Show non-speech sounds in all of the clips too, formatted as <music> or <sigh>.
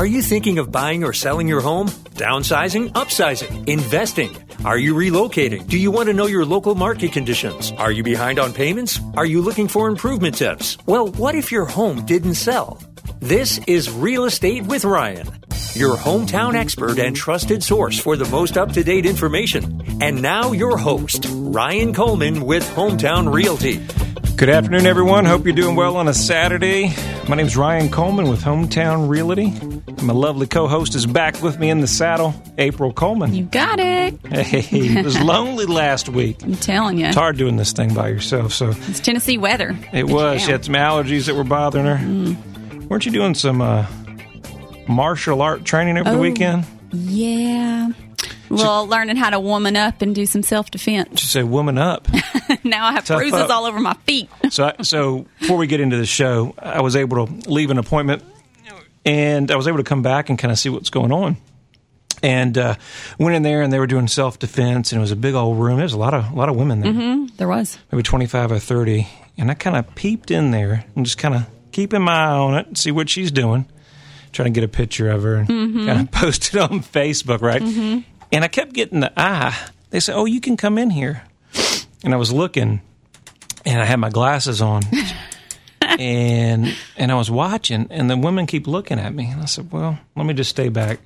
Are you thinking of buying or selling your home? Downsizing, upsizing, investing? Are you relocating? Do you want to know your local market conditions? Are you behind on payments? Are you looking for improvement tips? Well, what if your home didn't sell? This is Real Estate with Ryan, your hometown expert and trusted source for the most up to date information. And now, your host, Ryan Coleman with Hometown Realty. Good afternoon, everyone. Hope you're doing well on a Saturday. My name is Ryan Coleman with Hometown Realty. My lovely co host is back with me in the saddle, April Coleman. You got it. Hey, it was lonely last week. I'm telling you. It's hard doing this thing by yourself, so It's Tennessee weather. it Get was. She had some allergies that were bothering her. Mm. Weren't you doing some uh, martial art training over the Oh. weekend? Yeah. Well, learning how to woman up and do some self defense. She said, "Woman up." <laughs> now I have Tough bruises up. all over my feet. so, I, so before we get into the show, I was able to leave an appointment, and I was able to come back and kind of see what's going on. And uh, went in there, and they were doing self defense, and it was a big old room. There's a lot of a lot of women there, mm-hmm. There was. maybe twenty five or thirty. And I kind of peeped in there and just kind of keeping my eye on it, and see what she's doing, trying to get a picture of her, and mm-hmm. kind of <laughs> post it on Facebook, right? Mm-hmm. And I kept getting the eye. They said, "Oh, you can come in here," and I was looking, and I had my glasses on. <laughs> and and I was watching, and the women keep looking at me. And I said, "Well, let me just stay back."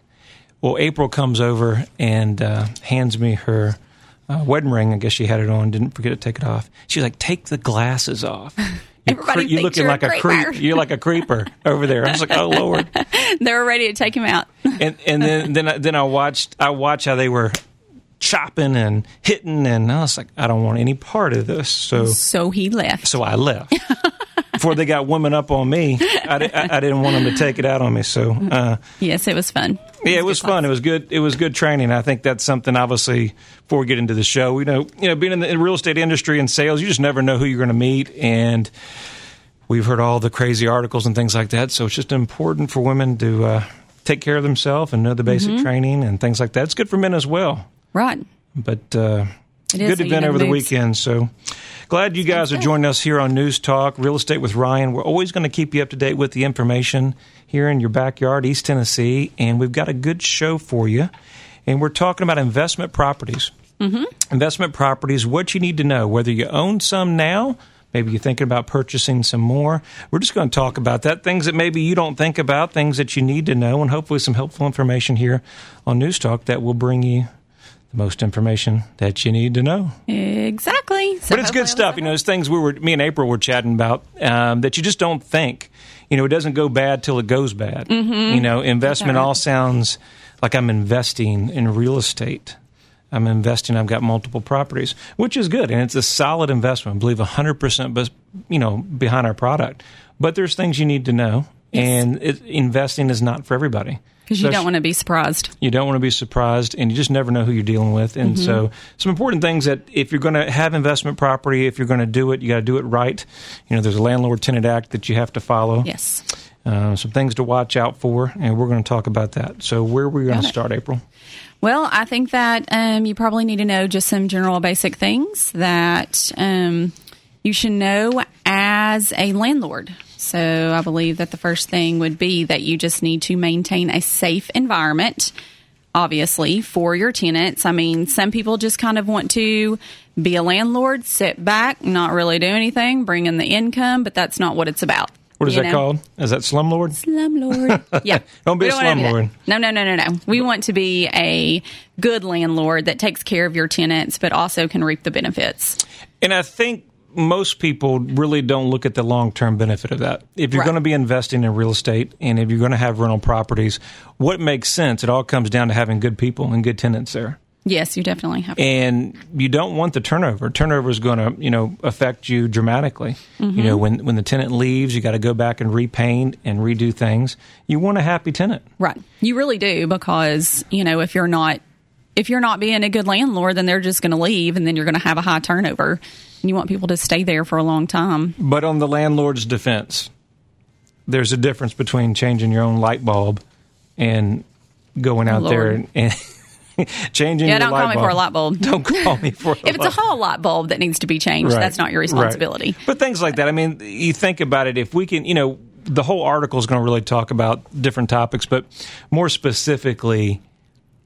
Well, April comes over and uh, hands me her uh, wedding ring. I guess she had it on. Didn't forget to take it off. She's like, "Take the glasses off." You <laughs> Everybody you thinks looking you're like a creeper. creep. You're like a creeper <laughs> over there. I was like, "Oh Lord!" <laughs> They were ready to take him out. And and then then I, then I watched I watched how they were chopping and hitting, and I was like, "I don't want any part of this." So So he left. so I left. Before they got women up on me, I, di- I, I didn't want them to take it out on me. So, uh, Yes, it was fun. yeah, it was good fun. It was good. It was good training. I think that's something. Obviously, before we get into the show, we know you know being in the real estate industry and sales, you just never know who you're going to meet, and we've heard all the crazy articles and things like that. So it's just important for women to uh, take care of themselves and know the basic Mm-hmm. training and things like that. It's good for men as well. Right. But uh, It good event over the weekend. So glad you guys are joining us here on News Talk Real Estate with Ryan. We're always going to keep you up to date with the information here in your backyard, East Tennessee, and we've got a good show for you. And we're talking about investment properties. Mm-hmm. Investment properties, what you need to know, whether you own some now. Maybe you're thinking about purchasing some more. We're just going to talk about that. Things that maybe you don't think about, things that you need to know, and hopefully some helpful information here on News Talk that will bring you most information that you need to know. Exactly. So But it's good stuff. You know, there's things we were, me and April were chatting about um, that you just don't think. You know, it doesn't go bad till it goes bad. You know, investment all sounds like I'm investing in real estate. I'm investing. I've got multiple properties, which is good, and it's a solid investment. I believe 100 percent, but you know, behind our product. But there's things you need to know, and it, investing is not for everybody. Because you don't want to be surprised. you don't want to be surprised, and you just never know who you're dealing with. And so, some important things that if you're going to have investment property, if you're going to do it, you got to do it right. You know, there's a landlord tenant act that you have to follow. Yes. Uh, some things to watch out for, and we're going to talk about that. So, where are we going to start, April? Well, I think that um, you probably need to know just some general basic things that um, you should know as a landlord. So I believe that the first thing would be that you just need to maintain a safe environment, obviously, for your tenants. I mean, some people just kind of want to be a landlord, sit back, not really do anything, bring in the income, but that's not what it's about. What is you that know? called? Is that slumlord? slumlord. <laughs> Yeah. Don't be We a want any slumlord. No, no, no, no, no. We want to be a good landlord that takes care of your tenants, but also can reap the benefits. And I think most people really don't look at the long term benefit of that. If you're Right. going to be investing in real estate and if you're going to have rental properties, what makes sense? It all comes down to having good people and good tenants there. Yes, you definitely have. and you don't want the turnover. Turnover is going to, you know, affect you dramatically. You know, mm-hmm. when when the tenant leaves, you got to go back and repaint and redo things. You want a happy tenant. Right. You really do because, you know, if you're not if you're not being a good landlord, then they're just going to leave and then you're going to have a high turnover. And you want people to stay there for a long time. But on the landlord's defense, there's a difference between changing your own light bulb and going out there and, and <laughs> changing Yeah, your don't light call me bulb. for a light bulb. <laughs> Don't call me for a If it's a hall light bulb that needs to be changed, Right, that's not your right. responsibility. But things like that. I mean, you think about it. If we can, you know, the whole article is going to really talk about different topics, but more specifically,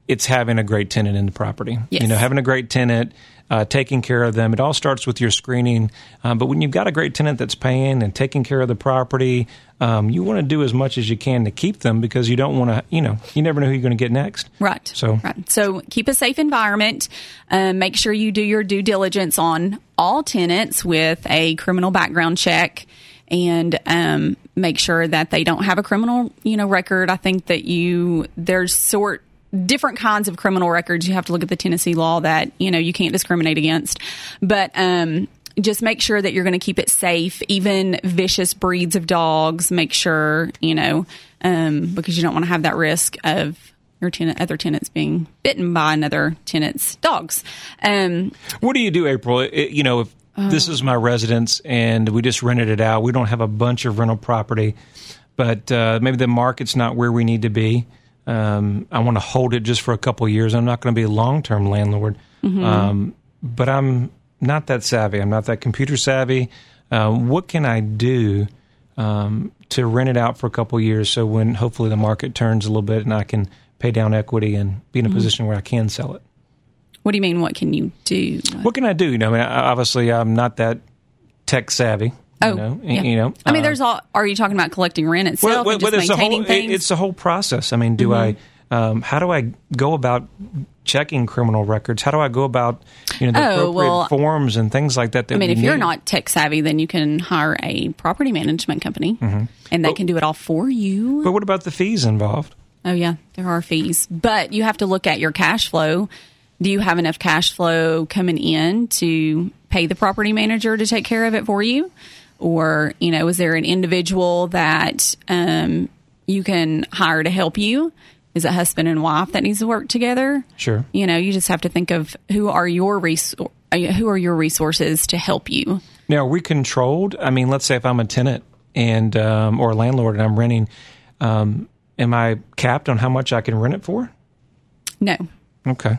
it's having a great tenant in the property. Yes. You know, having a great tenant, uh, taking care of them. It all starts with your screening. Um, but when you've got a great tenant that's paying and taking care of the property, um, you want to do as much as you can to keep them because you don't want to, you know, you never know who you're going to get next. Right. So- right. So keep a safe environment. Um, make sure you do your due diligence on all tenants with a criminal background check, and um, make sure that they don't have a criminal, you know, record. I think that you there's sort different kinds of criminal records. You have to look at the Tennessee law that you know you can't discriminate against, but. Um, just make sure that you're going to keep it safe. Even vicious breeds of dogs, make sure you know um, because you don't want to have that risk of your tenant, other tenants being bitten by another tenant's dogs. Um, What do you do, April? It- you know, if this is my residence and we just rented it out, we don't have a bunch of rental property, but uh, maybe the market's not where we need to be. Um, I want to hold it just for a couple of years. I'm not going to be a long term landlord, um, but I'm not that savvy. I'm not that computer savvy. Um, what can I do um, to rent it out for a couple of years so when hopefully the market turns a little bit and I can pay down equity and be in a position where I can sell it? what do you mean? What can you do? what can I do? You know, I mean, obviously, I'm not that tech savvy. Oh, you know, yeah. you know. I mean, uh, there's all. Are you talking about collecting rent itself and just it's a whole? Mm-hmm. it- it's a whole process. I mean, do I? Um, how do I go about checking criminal records? How do I go about you know the Oh, appropriate well, forms and things like that? that I mean, if you're not tech savvy, then you can hire a property management company, Mm-hmm. and they can do it all for you. but what about the fees involved? Oh yeah, there are fees, but you have to look at your cash flow. Do you have enough cash flow coming in to pay the property manager to take care of it for you, or you know, is there an individual that um, you can hire to help you? Is it husband and wife that needs to work together? Sure. You know, you just have to think of who are your res- who are your resources to help you. Now, are we controlled? I mean, let's say if I'm a tenant and um, or a landlord and I'm renting, um, am I capped on how much I can rent it for? No, Okay.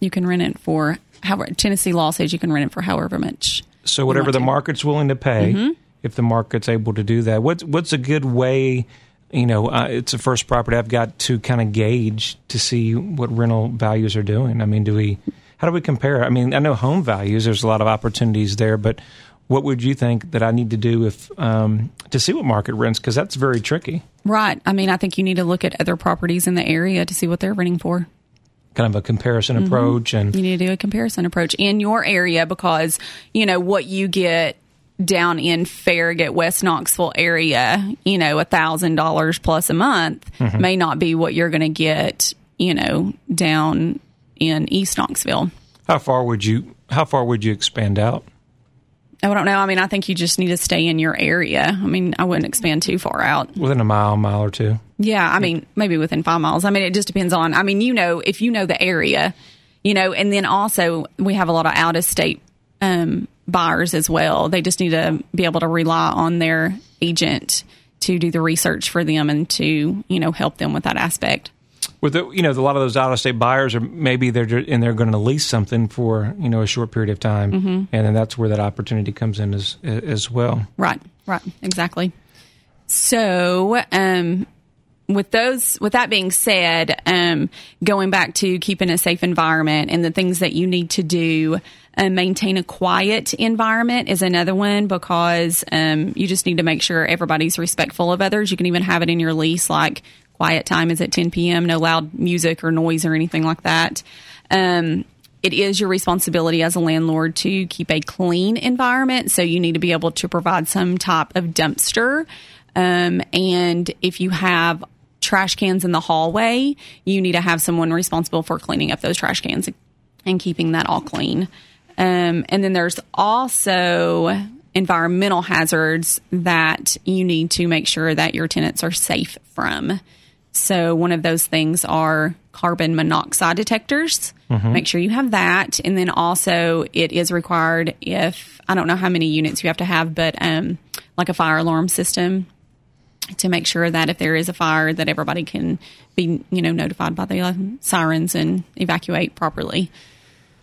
you can rent it for however Tennessee law says you can rent it for however much. So whatever the market's willing to pay, Mm-hmm. if the market's able to do that, what's what's a good way? You know, uh, it's the first property I've got to kind of gauge to see what rental values are doing. I mean, do we? How do we compare? I mean, I know home values. There's a lot of opportunities there, but what would you think that I need to do if um, to see what market rents? Because that's very tricky. Right. I mean, I think you need to look at other properties in the area to see what they're renting for. Kind of a comparison Mm-hmm. approach, and You need to do a comparison approach in your area because, you know, what you get down in Farragut, West Knoxville area, you know, a thousand dollars plus a month Mm-hmm. may not be what you're going to get, you know, down in East Knoxville. how far would you? How far would you expand out? I don't know. I mean, I think you just need to stay in your area. I mean, I wouldn't expand too far out. Within a mile, mile or two. Yeah, I mean, maybe within five miles. I mean, it just depends on. I mean, you know, if you know the area, you know, and then also we have a lot of out of state um, buyers as well. They just need to be able to rely on their agent to do the research for them and to you know help them with that aspect. With the, you know a lot of those out of state buyers are maybe they're and they're going to lease something for you know a short period of time, Mm-hmm. and then that's where that opportunity comes in as as well. Right, right, exactly. So, um, with those, with that being said, um, going back to keeping a safe environment and the things that you need to do, uh, maintain a quiet environment is another one because um, you just need to make sure everybody's respectful of others. You can even have it in your lease, like quiet time is at 10 p.m., no loud music or noise or anything like that. Um, it is your responsibility as a landlord to keep a clean environment. So you need to be able to provide some type of dumpster. Um, and if you have trash cans in the hallway, you need to have someone responsible for cleaning up those trash cans and keeping that all clean. Um, and then there's also environmental hazards that you need to make sure that your tenants are safe from. So one of those things are carbon monoxide detectors. Make sure you have that. And then also it is required if I don't know how many units you have to have, but um, like a fire alarm system to make sure that if there is a fire that everybody can be, you know, notified by the uh, sirens and evacuate properly.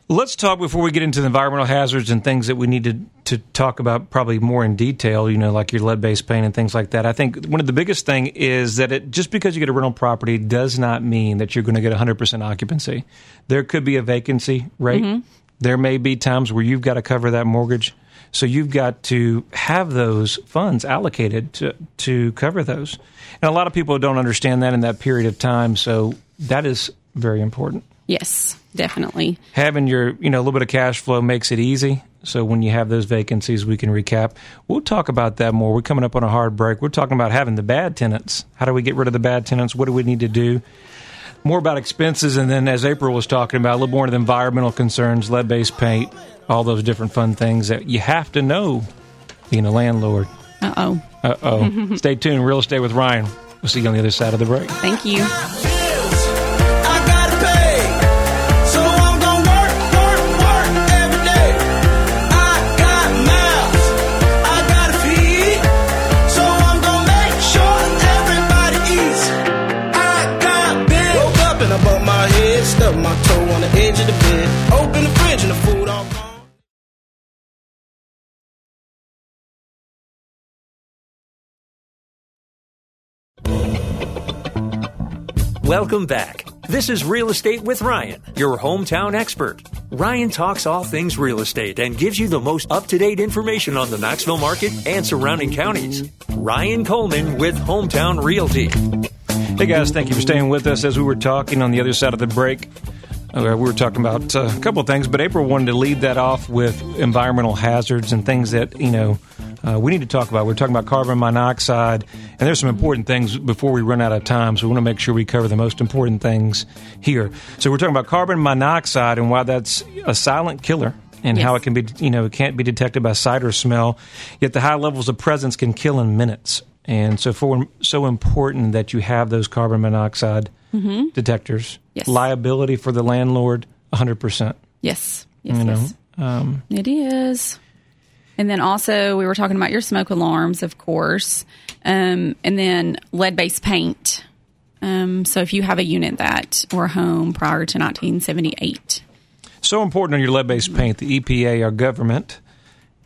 Let's talk before we get into the environmental hazards and things that we need to, to talk about probably more in detail, you know, like your lead based paint and things like that. I think one of the biggest thing is that it, just because you get a rental property does not mean that you're going to get 100% occupancy. There could be a vacancy rate. Mm-hmm. There may be times where you've got to cover that mortgage. So you've got to have those funds allocated to, to cover those. And a lot of people don't understand that in that period of time. So that is very important. Yes, definitely. Having your, you know, a little bit of cash flow makes it easy. So when you have those vacancies, we can recap. We'll talk about that more. We're coming up on a hard break. We're talking about having the bad tenants. How do we get rid of the bad tenants? What do we need to do? More about expenses, and then as April was talking about, a little more of the environmental concerns, lead-based paint, all those different fun things that you have to know being a landlord. Uh oh. Uh oh. <laughs> Stay tuned. Real estate with Ryan. We'll see you on the other side of the break. Thank you. Welcome back. This is Real Estate with Ryan, your hometown expert. Ryan talks all things real estate and gives you the most up to date information on the Knoxville market and surrounding counties. Ryan Coleman with Hometown Realty. Hey guys, thank you for staying with us as we were talking on the other side of the break. Uh, we were talking about uh, a couple of things, but April wanted to lead that off with environmental hazards and things that, you know, uh, we need to talk about. We're talking about carbon monoxide, and there's some important things before we run out of time, so we want to make sure we cover the most important things here. So we're talking about carbon monoxide and why that's a silent killer and yes. how it can be, you know, it can't be detected by sight or smell, yet the high levels of presence can kill in minutes. And so, for so important that you have those carbon monoxide mm-hmm. detectors. Yes. Liability for the landlord, 100%. Yes. Yes. You know, yes. Um, it is. And then also, we were talking about your smoke alarms, of course, um, and then lead based paint. Um, so, if you have a unit that or home prior to 1978. So important on your lead based paint, the EPA, our government,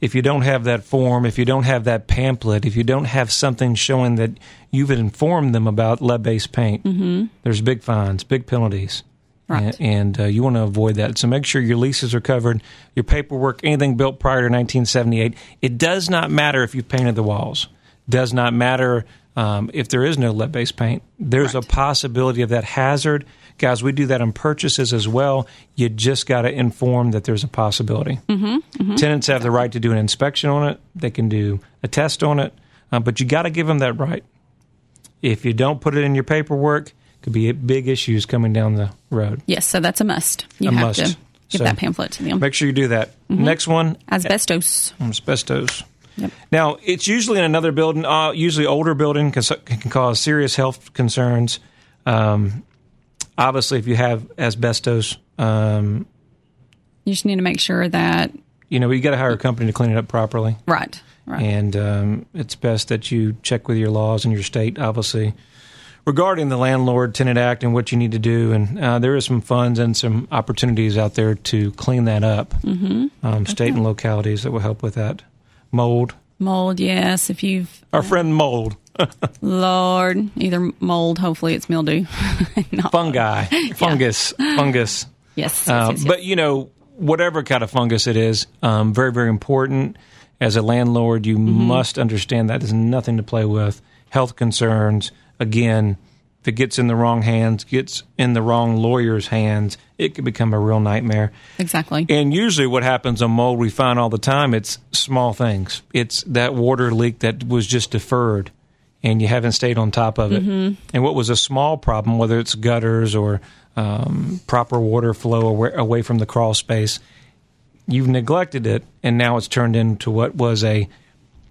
if you don't have that form, if you don't have that pamphlet, if you don't have something showing that you've informed them about lead based paint, mm-hmm. there's big fines, big penalties. Right. And, and uh, you want to avoid that. So make sure your leases are covered, your paperwork, anything built prior to 1978. It does not matter if you've painted the walls. Does not matter um, if there is no lead based paint. There's right. a possibility of that hazard. Guys, we do that on purchases as well. You just got to inform that there's a possibility. Mm-hmm, mm-hmm. Tenants have the right to do an inspection on it, they can do a test on it, uh, but you got to give them that right. If you don't put it in your paperwork, could be big issues coming down the road. Yes, so that's a must. You a have must. to give so that pamphlet to them. Make sure you do that. Mm-hmm. Next one asbestos. Asbestos. Yep. Now, it's usually in another building, uh, usually older building, can, can cause serious health concerns. Um, obviously, if you have asbestos, um, you just need to make sure that you know you got to hire a company to clean it up properly. Right. Right. And um, it's best that you check with your laws in your state, obviously, regarding the Landlord Tenant Act and what you need to do. And uh, there is some funds and some opportunities out there to clean that up. Mm-hmm. Um, state okay. and localities that will help with that. Mold. Mold, yes. If you've our friend mold. <laughs> Lord, either mold. Hopefully, it's mildew. <laughs> Fungi, fungus, <laughs> yeah. fungus. Yes, uh, yes, yes, But you know, whatever kind of fungus it is, um, very, very important. As a landlord, you mm-hmm. must understand that there's nothing to play with. Health concerns, again, it gets in the wrong hands, gets in the wrong lawyer's hands, it can become a real nightmare. Exactly. And usually, what happens on mold, we find all the time, it's small things. It's that water leak that was just deferred, and you haven't stayed on top of it. Mm-hmm. And what was a small problem, whether it's gutters or um, proper water flow away, from the crawl space, you've neglected it, and now it's turned into what was a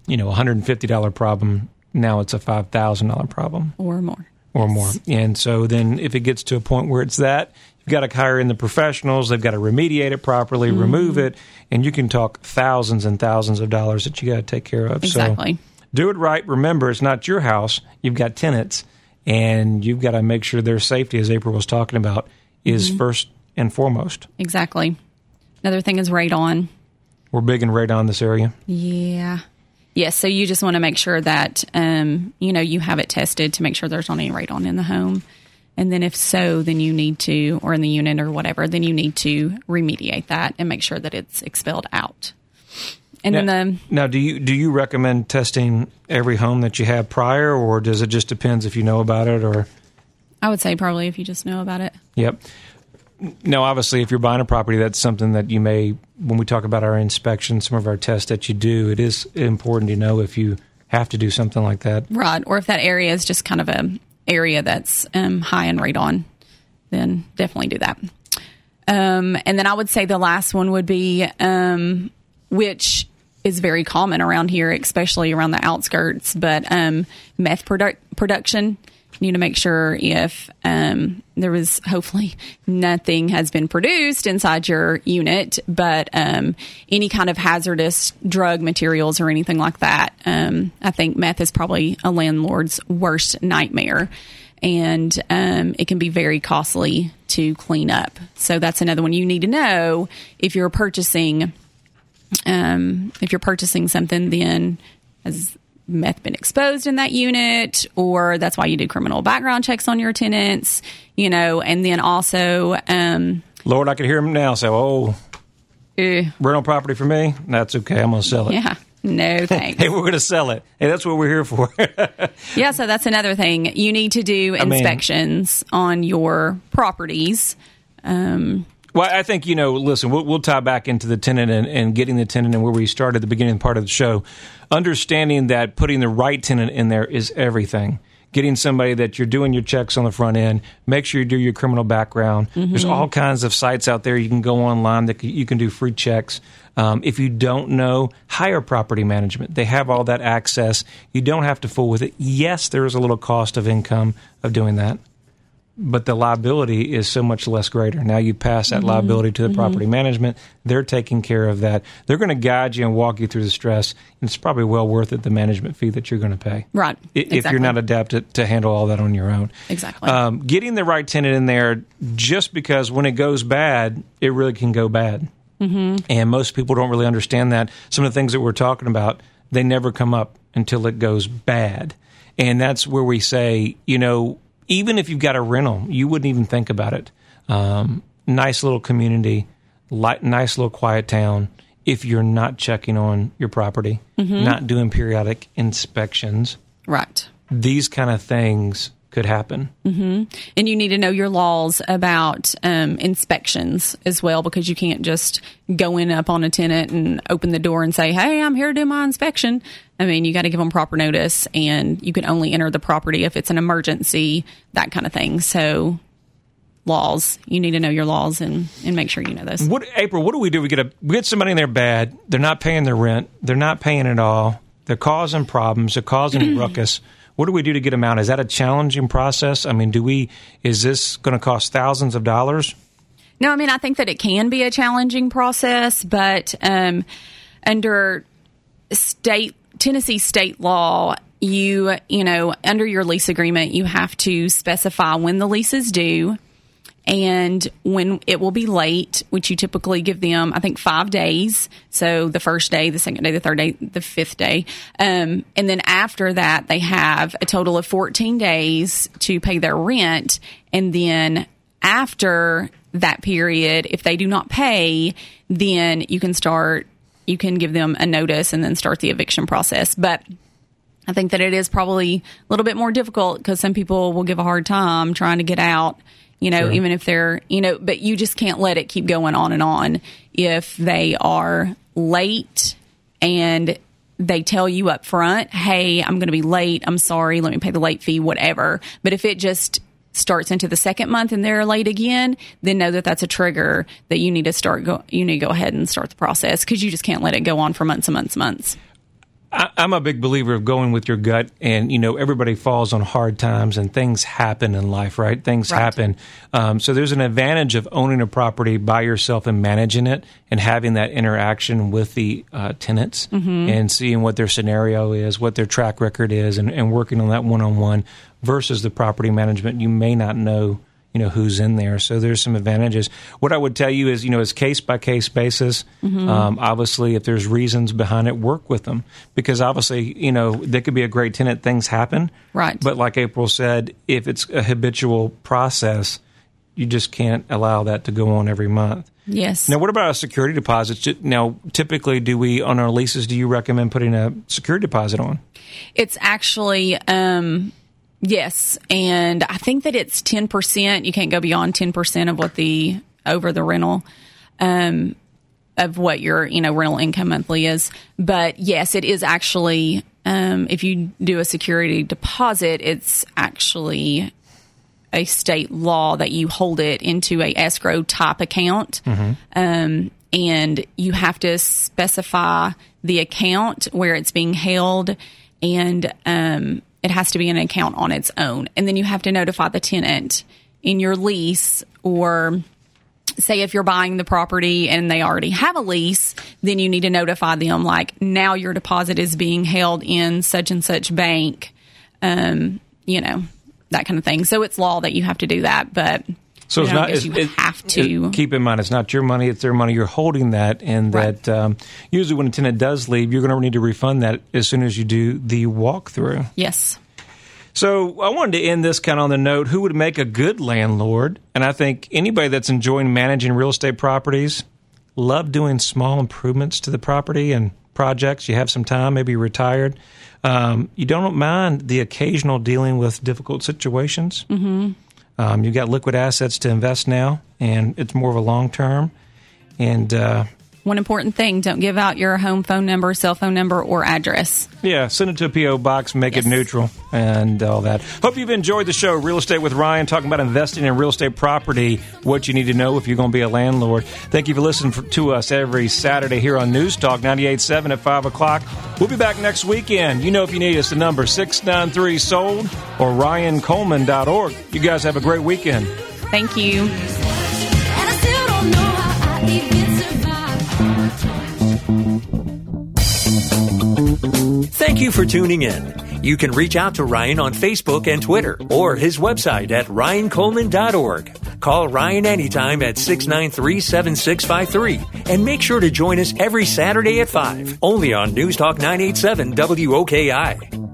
you know $150 problem now it's a five thousand dollar problem or more or more. And so then if it gets to a point where it's that, you've got to hire in the professionals. They've got to remediate it properly, mm-hmm. remove it, and you can talk thousands and thousands of dollars that you got to take care of. Exactly. So do it right. Remember, it's not your house. You've got tenants, and you've got to make sure their safety, as April was talking about, is mm-hmm. first and foremost. Exactly. Another thing is radon. We're big in radon in this area. Yeah. Yes, so you just want to make sure that um, you know you have it tested to make sure there's not any radon in the home, and then if so, then you need to, or in the unit or whatever, then you need to remediate that and make sure that it's expelled out. And now, then the now, do you do you recommend testing every home that you have prior, or does it just depends if you know about it, or? I would say probably if you just know about it. Yep. Now, obviously, if you're buying a property, that's something that you may, when we talk about our inspection, some of our tests that you do, it is important to know if you have to do something like that. Right. Or if that area is just kind of a area that's um, high in radon, then definitely do that. Um, and then I would say the last one would be, um, which is very common around here, especially around the outskirts, but um, meth produ- production. You need to make sure if um, there was hopefully nothing has been produced inside your unit, but um, any kind of hazardous drug materials or anything like that. Um, I think meth is probably a landlord's worst nightmare. And um, it can be very costly to clean up. So that's another one you need to know if you're purchasing um, if you're purchasing something, then has meth been exposed in that unit, or that's why you do criminal background checks on your tenants, you know, and then also, um, Lord, I could hear him now say, "Oh, uh, rental property for me? That's okay. I'm going to sell it." yeah. No <laughs> thanks. Hey, we're going to sell it. Hey, that's what we're here for. <laughs> yeah, so that's another thing. You need to do mean- inspections on your properties. Um, Well, I think you know. Listen, we'll, we'll tie back into the tenant and, and getting the tenant and where we started at the beginning part of the show. Understanding that putting the right tenant in there is everything. Getting somebody that you're doing your checks on the front end. Make sure you do your criminal background. There's all kinds of sites out there you can go online that you can do free checks. Um, if you don't know, hire property management. They have all that access. You don't have to fool with it. Yes, there is a little cost of income of doing that but the liability is so much less greater. Now you pass that liability to the property management. They're taking care of that. They're going to guide you and walk you through the stress. And it's probably well worth it, the management fee that you're going to pay. Right. If Exactly. you're not adapted to handle all that on your own. Exactly. Um, getting the right tenant in there, just because when it goes bad, it really can go bad. Mm-hmm. And most people don't really understand that. Some of the things that we're talking about, they never come up until it goes bad. And that's where we say, you know, even if you've got a rental, you wouldn't even think about it. Um, nice little community, li- nice little quiet town. If you're not checking on your property, not doing periodic inspections, right. these kind of things could happen. and you need to know your laws about um, inspections as well because you can't just go in up on a tenant and open the door and say hey i'm here to do my inspection i mean you got to give them proper notice and you can only enter the property if it's an emergency that kind of thing so laws you need to know your laws and, and make sure you know those What April? What do we do? We get a we get somebody in there bad. They're not paying their rent. They're not paying at all. They're causing problems. They're causing ruckus. What do we do to get them out? Is that a challenging process? I mean, do we? Is this going to cost thousands of dollars? No, I mean, I think that it can be a challenging process, but um, under state Tennessee state law, you you know under your lease agreement, you have to specify when the lease is due and when it will be late, which you typically give them, I think five days. So the first day, the second day, the third day, the fifth day, um, and then after that, they have a total of fourteen days to pay their rent, and then after that period, if they do not pay, then you can start. You can give them a notice and then start the eviction process, but. I think that it is probably a little bit more difficult because some people will give a hard time trying to get out, you know, Sure. even if they're, you know, but you just can't let it keep going on and on if they are late and they tell you up front, hey, I'm going to be late. I'm sorry. Let me pay the late fee, whatever. But if it just starts into the second month and they're late again, then know that that's a trigger that you need to start go, you need to go ahead and start the process because you just can't let it go on for months and months and months. I, I'm a big believer of going with your gut, and you know everybody falls on hard times, and things happen in life, right? Things Right. happen. Um, so there's an advantage of owning a property by yourself and managing it, and having that interaction with the uh, tenants and seeing what their scenario is, what their track record is, and, and working on that one on one versus the property management. You may not know you know who's in there. So there's some advantages. What I would tell you is, you know, it's case by case basis. Mm-hmm. Um, obviously, if there's reasons behind it, work with them because obviously, you know, they could be a great tenant. Things happen, Right. But like April said, if it's a habitual process, you just can't allow that to go on every month. Yes. Now, what about a security deposit? Now, typically, do we on our leases? Do you recommend putting a security deposit on? It's actually um yes, and I think that it's 10%. You can't go beyond 10% of what the over the rental um of what your, you know, rental income monthly is. But yes, it is actually um if you do a security deposit, it's actually a state law that you hold it into a escrow type account. Um, and you have to specify the account where it's being held and um, it has to be an account on its own. And then you have to notify the tenant in your lease or say if you're buying the property and they already have a lease, then you need to notify them like now your deposit is being held in such and such bank, um, you know, that kind of thing. So it's law that you have to do that, but So it's not. It's, you it- have to. it- keep in mind, it's not your money; it's their money. You're holding that, and Right. that um, usually when a tenant does leave, you're going to need to refund that as soon as you do the walkthrough. yes. So I wanted to end this kind of on the note: who would make a good landlord? And I think anybody that's enjoying managing real estate properties, love doing small improvements to the property and projects. You have some time, maybe you're retired. Um, you don't mind the occasional dealing with difficult situations. Mm-hmm. Um, you've got liquid assets to invest now, and it's more of a long term. And uh, One important thing don't give out your home phone number, cell phone number, or address. Yeah, send it to a P.O. box, make it neutral, and all that. Hope you've enjoyed the show, Real Estate with Ryan, talking about investing in real estate property, what you need to know if you're going to be a landlord. Thank you for listening for, to us every Saturday here on News Talk 98.7 at 5 o'clock. We'll be back next weekend. You know if you need us, the number 693-SOLD or ryancoleman.org. You guys have a great weekend. Thank you. Thank you for tuning in. You can reach out to Ryan on Facebook and Twitter or his website at ryancoleman.org. Call Ryan anytime at 693 7653 and make sure to join us every Saturday at 5, only on News Talk 987 WOKI.